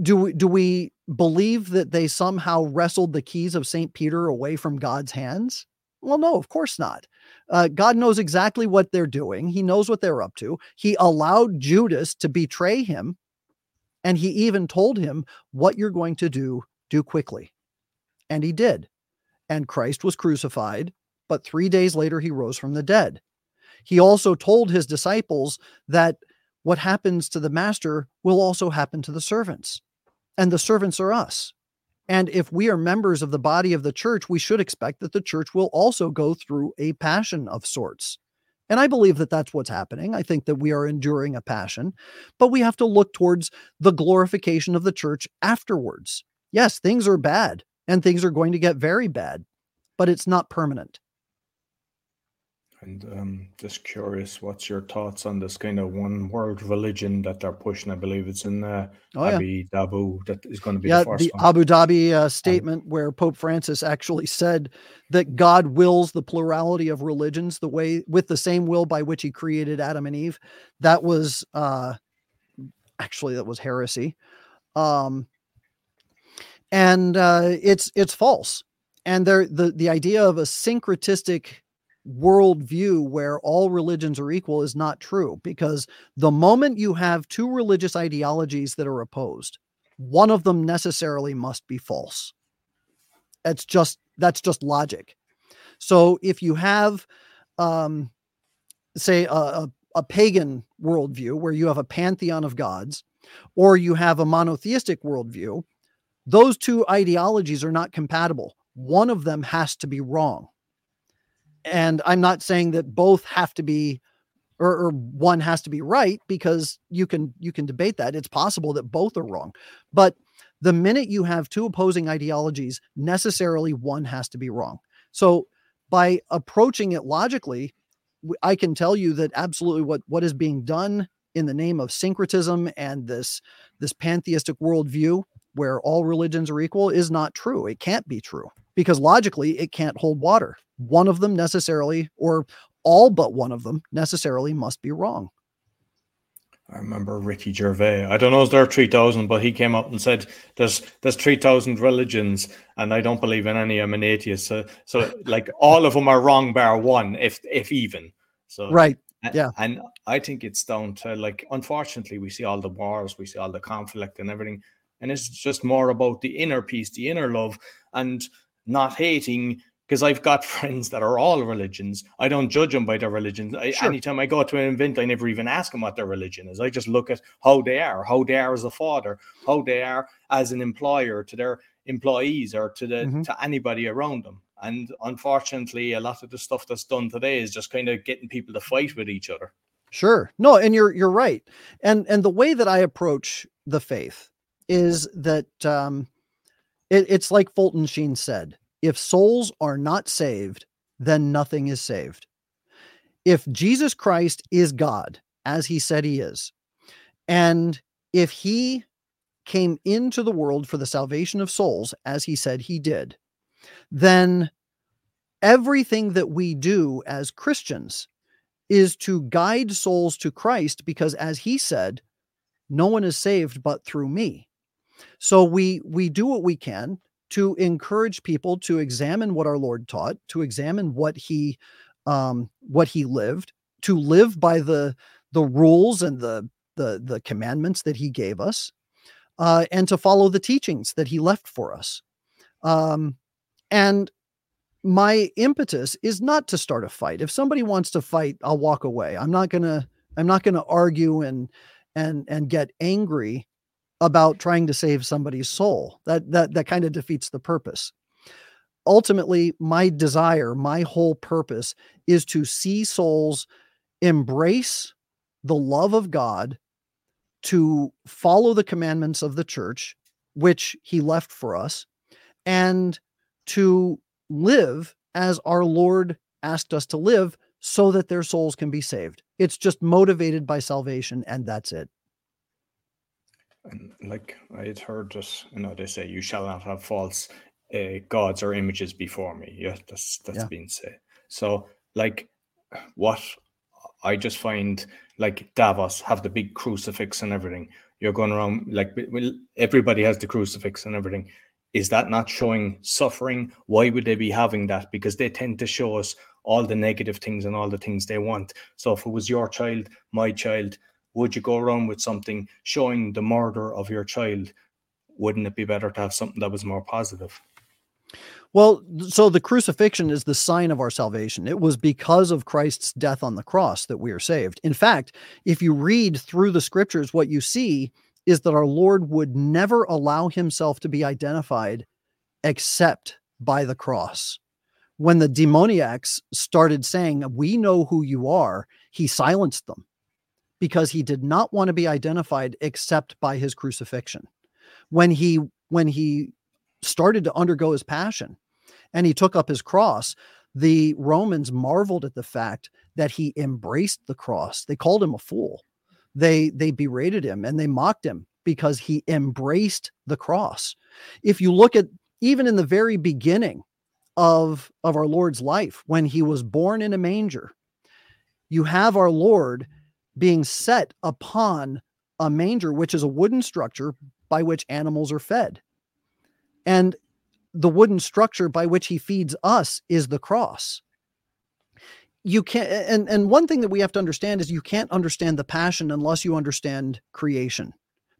do we, do we believe that they somehow wrestled the keys of St. Peter away from God's hands? Well, no, of course not. Uh, God knows exactly what they're doing. He knows what they're up to. He allowed Judas to betray him and he even told him, What you're going to do, do quickly. And he did. And Christ was crucified, but three days later, he rose from the dead. He also told his disciples that what happens to the master will also happen to the servants. And the servants are us. And if we are members of the body of the church, we should expect that the church will also go through a passion of sorts. And I believe that that's what's happening. I think that we are enduring a passion, but we have to look towards the glorification of the church afterwards. Yes, things are bad and things are going to get very bad, but it's not permanent. And um, just curious, what's your thoughts on this kind of one world religion that they're pushing? I believe it's in uh, oh, Abu yeah. Dhabi that is going to be yeah, the, the Abu Dhabi uh, statement um, where Pope Francis actually said that God wills the plurality of religions the way with the same will by which He created Adam and Eve. That was uh, actually that was heresy, um, and uh, it's it's false. And there the the idea of a syncretistic worldview where all religions are equal is not true because the moment you have two religious ideologies that are opposed, one of them necessarily must be false. It's just that's just logic. So if you have, um, say, a, a, a pagan worldview where you have a pantheon of gods, or you have a monotheistic worldview, those two ideologies are not compatible. One of them has to be wrong and i'm not saying that both have to be or, or, one has to be right because you can you can debate that. It's possible that both are wrong. But the minute you have two opposing ideologies necessarily one has to be wrong. So by approaching it logically i can tell you that absolutely what what is being done in the name of syncretism and this this pantheistic worldview where all religions are equal is not true. It can't be true because logically it can't hold water one of them necessarily, or all but one of them necessarily must be wrong. I remember Ricky Gervais. I don't know if there are three thousand, but he came up and said there's there's three thousand religions, and I don't believe in any. I'm an atheist. So, so like all of them are wrong, bar one, if if even. So right, yeah. And I think it's down to like, unfortunately, we see all the wars, we see all the conflict and everything, and it's just more about the inner peace, the inner love, and not hating because I've got friends that are all religions. I don't judge them by their religion. I, sure. Anytime I go to an event, I never even ask them what their religion is. I just look at how they are, how they are as a father, how they are as an employer to their employees or to the mm-hmm. to anybody around them. And unfortunately, a lot of the stuff that's done today is just kind of getting people to fight with each other. Sure. No, and you're you're right. And and the way that I approach the faith is that um it, it's like Fulton Sheen said, if souls are not saved, then nothing is saved. If Jesus Christ is God, as he said he is, and if he came into the world for the salvation of souls, as he said he did, then everything that we do as Christians is to guide souls to Christ because as he said, no one is saved but through me. So we we do what we can to encourage people to examine what our Lord taught, to examine what he um what he lived, to live by the the rules and the the the commandments that he gave us, uh, and to follow the teachings that he left for us. Um, and my impetus is not to start a fight. If somebody wants to fight, I'll walk away. I'm not gonna I'm not gonna argue and and and get angry about trying to save somebody's soul. That that that kind of defeats the purpose. Ultimately, my desire, my whole purpose is to see souls embrace the love of God, to follow the commandments of the church, which he left for us, and to live as our Lord asked us to live so that their souls can be saved. It's just motivated by salvation, and that's it. And like I had heard this, you know, they say, "You shall not have false uh, gods or images before me." Yeah, that's that's yeah. been said. So, like, what I just find, like Davos have the big crucifix and everything. You're going around like everybody has the crucifix and everything is that not showing suffering? Why would they be having that? Because they tend to show us all the negative things and all the things they want. So if it was your child, my child, would you go around with something showing the murder of your child? Wouldn't it be better to have something that was more positive? Well, so the crucifixion is the sign of our salvation. It was because of Christ's death on the cross that we are saved. In fact, if you read through the scriptures, what you see is that our Lord would never allow himself to be identified except by the cross. When the demoniacs started saying, We know who you are, he silenced them because he did not want to be identified except by his crucifixion. When he when he started to undergo his passion and he took up his cross, the Romans marveled at the fact that he embraced the cross. They called him a fool they they berated him and they mocked him because he embraced the cross. If you look at even in the very beginning of of our Lord's life when he was born in a manger, you have our Lord being set upon a manger which is a wooden structure by which animals are fed. And the wooden structure by which he feeds us is the cross. You can't and and one thing that we have to understand is you can't understand the passion unless you understand creation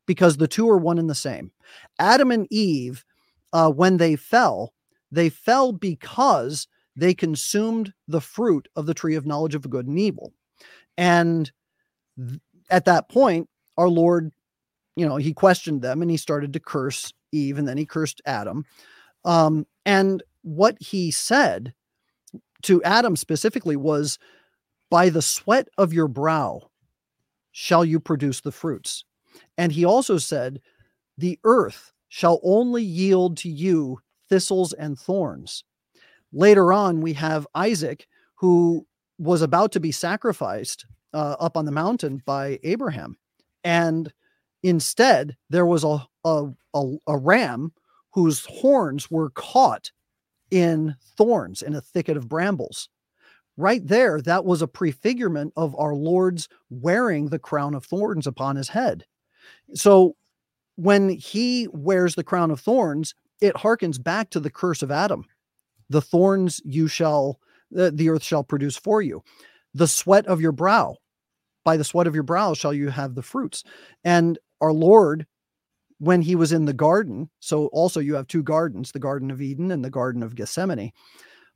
because the two are one and the same. Adam and eve uh, when they fell they fell because they consumed the fruit of the tree of knowledge of good and evil. And at that point our lord you know he questioned them and he started to curse eve and then he cursed adam um, and what he said to Adam specifically was by the sweat of your brow shall you produce the fruits. And he also said, the earth shall only yield to you thistles and thorns. Later on, we have Isaac, who was about to be sacrificed uh, up on the mountain by Abraham. And instead, there was a, a, a, a ram whose horns were caught in thorns in a thicket of brambles. Right there, that was a prefigurement of our Lord's wearing the crown of thorns upon his head. So when he wears the crown of thorns, it harkens back to the curse of Adam. The thorns you shall, the, the earth shall produce for you. The sweat of your brow, by the sweat of your brow shall you have the fruits. And our Lord when he was in the garden, so also you have two gardens, the Garden of Eden and the Garden of Gethsemane.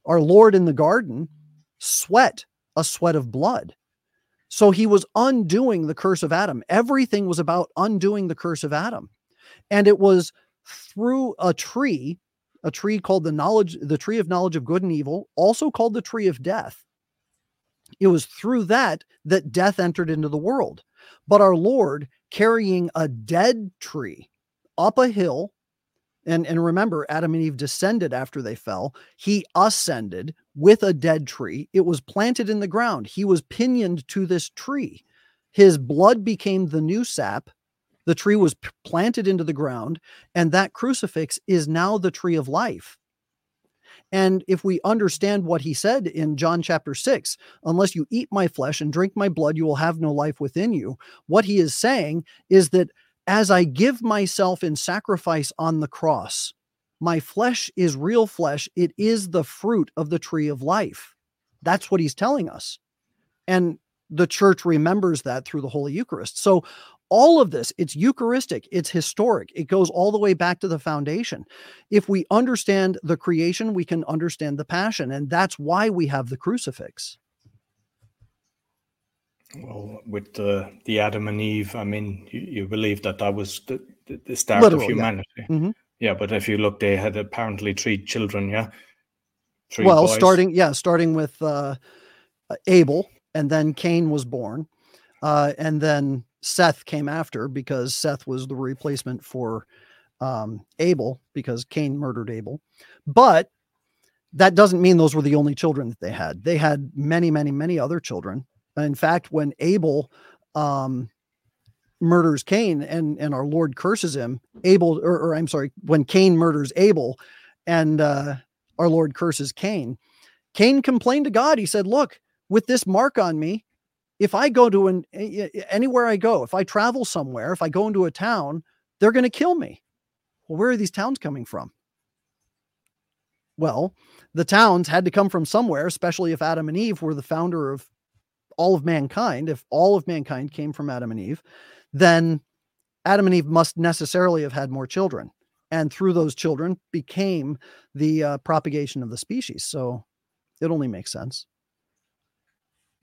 Our Lord in the garden sweat a sweat of blood. So he was undoing the curse of Adam. Everything was about undoing the curse of Adam. And it was through a tree, a tree called the knowledge, the tree of knowledge of good and evil, also called the tree of death. It was through that that death entered into the world. But our Lord carrying a dead tree up a hill, and, and remember, Adam and Eve descended after they fell. He ascended with a dead tree. It was planted in the ground. He was pinioned to this tree. His blood became the new sap. The tree was planted into the ground, and that crucifix is now the tree of life. And if we understand what he said in John chapter 6, unless you eat my flesh and drink my blood, you will have no life within you. What he is saying is that as I give myself in sacrifice on the cross, my flesh is real flesh. It is the fruit of the tree of life. That's what he's telling us. And the church remembers that through the Holy Eucharist. So, all of this, it's Eucharistic, it's historic, it goes all the way back to the foundation. If we understand the creation, we can understand the passion. And that's why we have the crucifix. Well, with the the Adam and Eve, I mean, you, you believe that that was the, the, start Literal, of yeah. humanity. Mhm. Yeah, but if you look, they had apparently three children. Yeah, three well, boys. starting, yeah, starting with uh, Abel, and then Cain was born. Uh, and then Seth came after because Seth was the replacement for um, Abel because Cain murdered Abel. But that doesn't mean those were the only children that they had. They had many, many, many other children. In fact, when Abel um, murders Cain and and our Lord curses him, Abel, or, or I'm sorry, when Cain murders Abel, and uh, our Lord curses Cain, Cain complained to God. He said, "Look, with this mark on me, if I go to an anywhere I go, if I travel somewhere, if I go into a town, they're going to kill me." Well, where are these towns coming from? Well, the towns had to come from somewhere, especially if Adam and Eve were the founder of all of mankind. If all of mankind came from Adam and Eve, then Adam and Eve must necessarily have had more children. And through those children became the uh, propagation of the species. So it only makes sense.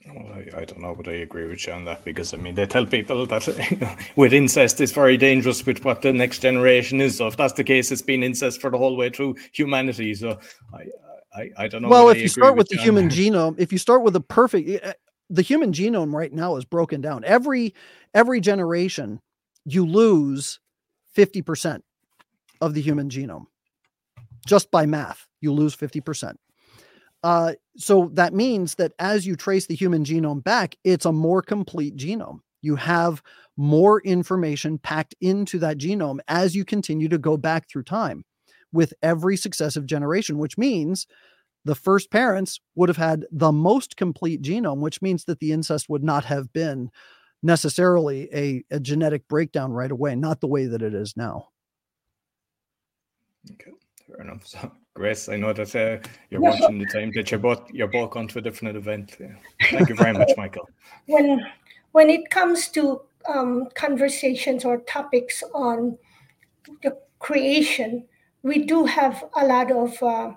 I, I don't know, but I agree with you on that because I mean they tell people that with incest it's very dangerous with what the next generation is. So if that's the case, it's been incest for the whole way through humanity. So I I, I don't know. well, if you start with the human that. genome, if you start with a perfect, uh, the human genome right now is broken down. Every every generation, you lose fifty percent of the human genome, just by math. You lose fifty percent. Uh, so that means that as you trace the human genome back, it's a more complete genome. You have more information packed into that genome as you continue to go back through time with every successive generation, which means the first parents would have had the most complete genome, which means that the incest would not have been necessarily a, a genetic breakdown right away, not the way that it is now. Okay, fair enough. So, Grace, I know that uh, you're No. watching the time that you're both you're both going to a different event. Yeah. Thank you very much, Michael. when when it comes to um, conversations or topics on the creation, we do have a lot of uh,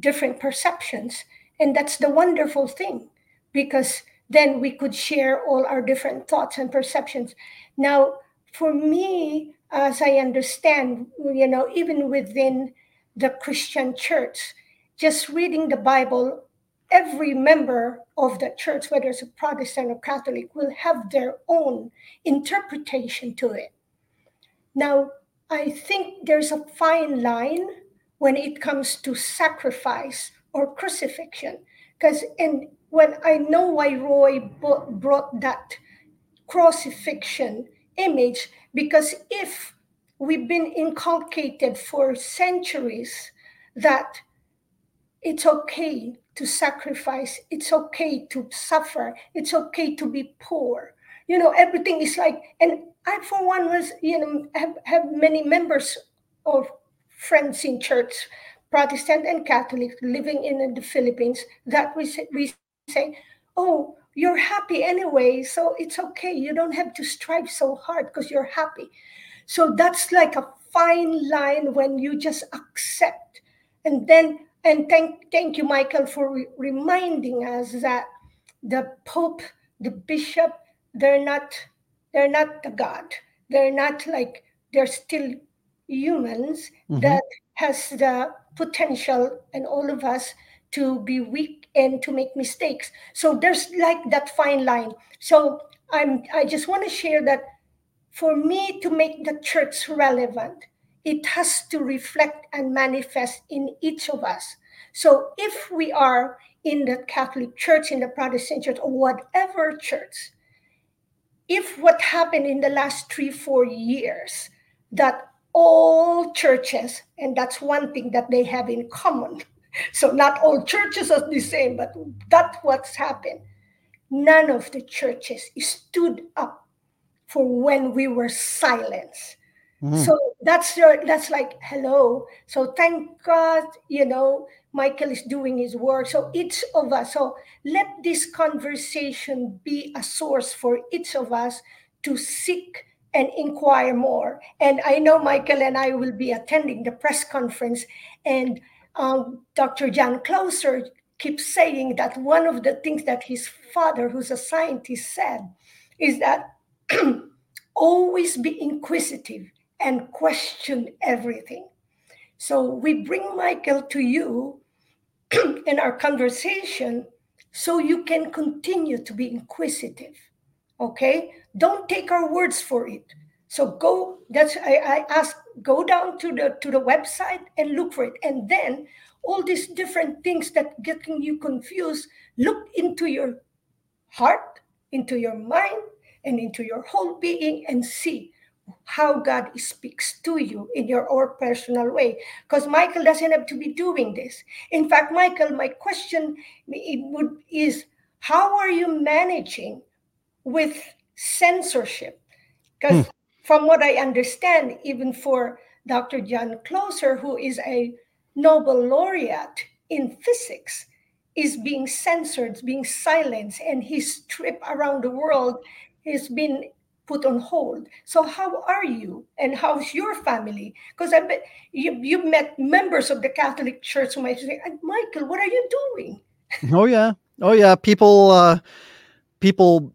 different perceptions, and that's the wonderful thing, because then we could share all our different thoughts and perceptions. Now, for me, as I understand, you know, even within the Christian church, just reading the Bible every member of the church, whether it's a Protestant or Catholic, will have their own interpretation to it. Now, I think there's a fine line when it comes to sacrifice or crucifixion. Because, and when I know why Roy brought that crucifixion image, because if we've been inculcated for centuries that it's okay to sacrifice it's okay to suffer it's okay to be poor. You know everything is like and i for one was you know have, have many members of friends in church protestant and catholic living in the philippines that we say, we say oh you're happy anyway so it's okay. You don't have to strive so hard because you're happy so that's like a fine line when you just accept and then and thank thank you, Michael, for re- reminding us that the Pope, the Bishop, they're not they're not the God. They're not like they're still humans mm-hmm. that has the potential and all of us to be weak and to make mistakes so there's like that fine line so i'm i just want to share that for me to make the church relevant it has to reflect and manifest in each of us so if we are in the catholic church in the protestant church or whatever church if what happened in the last three four years that all churches and that's one thing that they have in common so not all churches are the same, but that's what's happened. None of the churches stood up for when we were silenced. Mm-hmm. So that's your, that's like hello. So thank God, you know, Michael is doing his work. So each of us. So let this conversation be a source for each of us to seek and inquire more. And I know Michael and I will be attending the press conference and um, Dr. John Clauser keeps saying that one of the things that his father, who's a scientist, said is that always be inquisitive and question everything. So we bring Michael to you in our conversation so you can continue to be inquisitive. Okay? Don't take our words for it. So go, that's I, I ask, go down to the to the website and look for it. And then all these different things that getting you confused, look into your heart, into your mind, and into your whole being and see how God speaks to you in your own personal way. Because Michael doesn't have to be doing this. In fact, Michael, my question would, is how are you managing with censorship? Because hmm from what I understand, even for Dr. John Clauser, who is a Nobel laureate in physics, is being censored, being silenced, and his trip around the world has been put on hold. So how are you and how's your family? Because I bet you you met members of the Catholic Church who might say, Michael, what are you doing? Oh yeah. Oh yeah. People uh people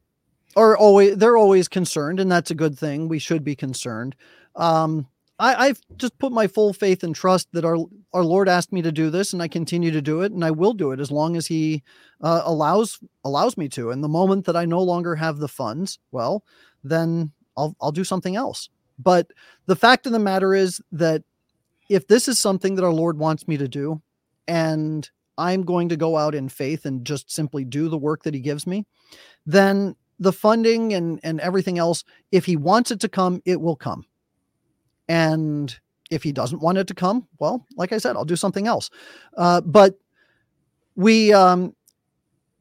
are always they're always concerned, and that's a good thing. We should be concerned. Um, I, I've just put my full faith and trust that our our Lord asked me to do this, and I continue to do it, and I will do it as long as He uh, allows allows me to. And the moment that I no longer have the funds, well, then I'll I'll do something else. But the fact of the matter is that if this is something that our Lord wants me to do, and I'm going to go out in faith and just simply do the work that He gives me, then the funding and and everything else if he wants it to come it will come and if he doesn't want it to come well like i said i'll do something else. Uh, but we um,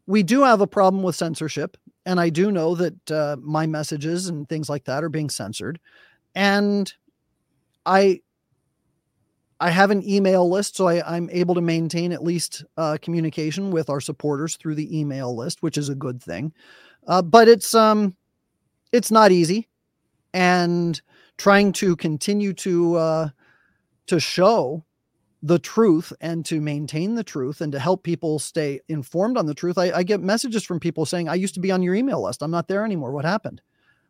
we do have a problem with censorship. And i do know that uh, my messages and things like that are being censored. And i I have an email list, so I, am able to maintain at least uh, communication with our supporters through the email list, which is a good thing. Uh, but it's um, it's not easy, and trying to continue to uh, to show the truth and to maintain the truth and to help people stay informed on the truth. I, I, get messages from people saying, "I used to be on your email list. I'm not there anymore. What happened?"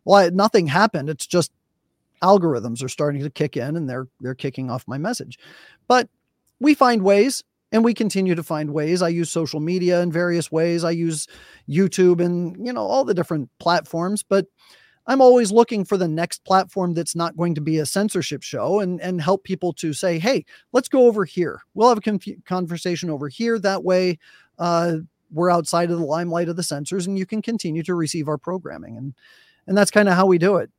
Well, I, nothing happened. It's just algorithms are starting to kick in and they're they're kicking off my message. But we find ways and we continue to find ways i use social media in various ways i use youtube and you know all the different platforms but i'm always looking for the next platform that's not going to be a censorship show and and help people to say hey let's go over here. We'll have a conf- conversation over here. That way uh, we're outside of the limelight of the censors and you can continue to receive our programming. And and that's kind of how we do it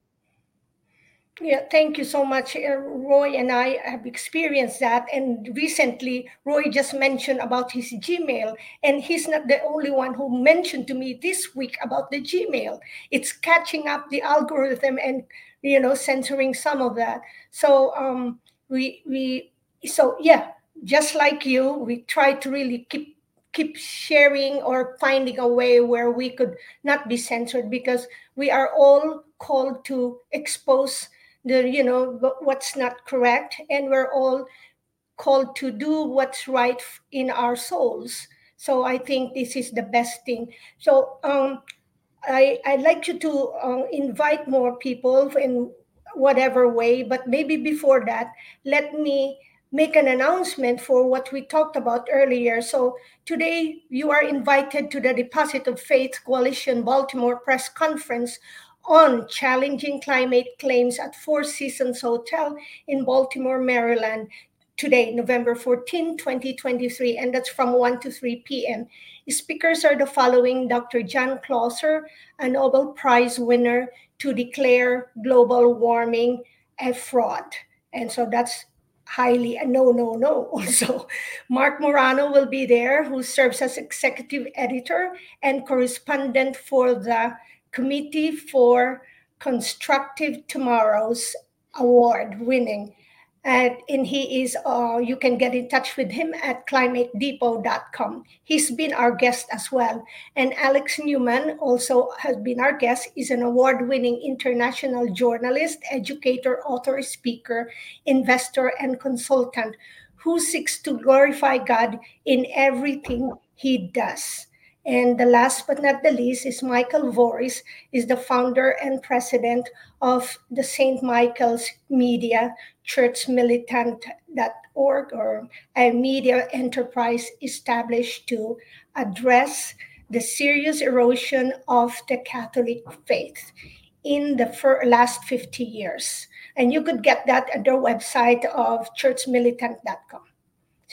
yeah, thank you so much. Uh, Roy and I have experienced that. And recently, Roy just mentioned about his Gmail, and he's not the only one who mentioned to me this week about the Gmail. It's catching up the algorithm and you know censoring some of that. So um, we we so yeah, just like you, we try to really keep keep sharing or finding a way where we could not be censored because we are all called to expose the you know what's not correct and we're all called to do what's right in our souls. So I think this is the best thing. So um, I, I'd like you to uh, invite more people in whatever way, but maybe before that, let me make an announcement for what we talked about earlier. So today you are invited to the Deposit of Faith Coalition Baltimore press conference on challenging climate claims at Four Seasons Hotel in Baltimore, Maryland, today, November 14, 2023, and that's from 1 to 3 p.m. Speakers are the following Dr. John Clauser, a Nobel Prize winner to declare global warming a fraud. And so that's highly a no, no, no. Also, Marc Morano will be there, who serves as executive editor and correspondent for the Committee for Constructive Tomorrows award winning. And, and he is uh, you can get in touch with him at climatedepot.com he's been our guest as well. And alex newman also has been our guest. Is an award-winning international journalist educator author speaker investor and consultant who seeks to glorify god in everything he does and the last but not the least is Michael Voris, is the founder and president of the St. Michael's Media Church Militant.org or a media enterprise established to address the serious erosion of the Catholic faith in the last 50 years. And you could get that at their website of churchmilitant.com.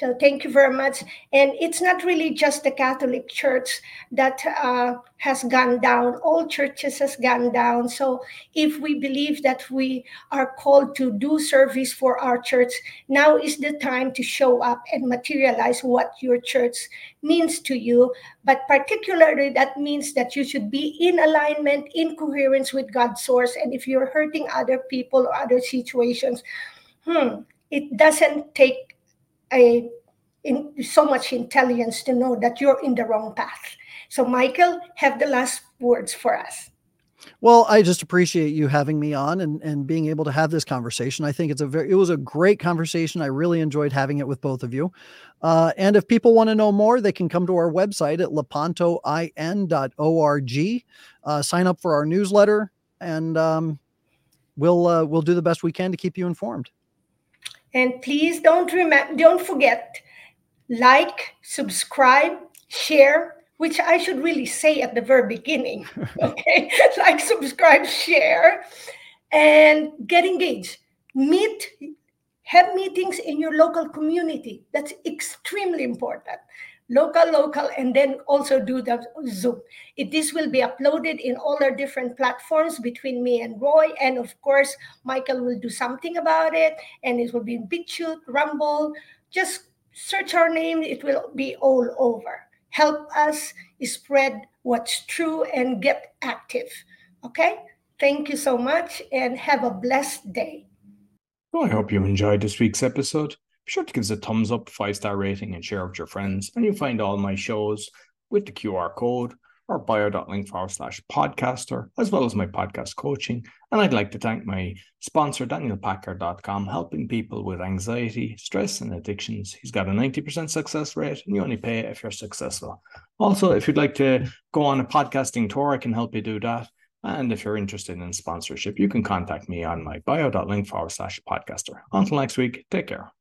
So thank you very much. And it's not really just the Catholic Church that uh, has gone down. All churches has gone down. So if we believe that we are called to do service for our church, now is the time to show up and materialize what your church means to you. But particularly, that means that you should be in alignment, in coherence with God's source. And if you're hurting other people or other situations, hmm, it doesn't take a in, so much intelligence to know that you're in the wrong path. So, Michael, have the last words for us. Well, I just appreciate you having me on and, and being able to have this conversation. I think it's a very it was a great conversation. I really enjoyed having it with both of you. Uh, and if people want to know more, they can come to our website at lepantoin.org, uh, sign up for our newsletter, and um, we'll uh, we'll do the best we can to keep you informed. And please don't remember, don't forget, like, subscribe, share, which I should really say at the very beginning. Okay, like, subscribe, share, and get engaged. Meet, have meetings in your local community. That's extremely important local, local, and then also do the Zoom. It, this will be uploaded in all our different platforms between me and Roy. And of course, Michael will do something about it. And it will be in BitChute, Rumble. Just search our name, it will be all over. Help us spread what's true and get active. Okay? Thank you so much and have a blessed day. Well, I hope you enjoyed this week's episode. Sure to give us a thumbs up, five star rating, and share with your friends. And you'll find all my shows with the QR code or bio.link forward slash podcaster, as well as my podcast coaching. And I'd like to thank my sponsor, DanielPackard.com, helping people with anxiety, stress, and addictions. He's got a 90% success rate, and you only pay if you're successful. Also, if you'd like to go on a podcasting tour, I can help you do that. And if you're interested in sponsorship, you can contact me on my bio.link forward slash podcaster. Until next week, take care.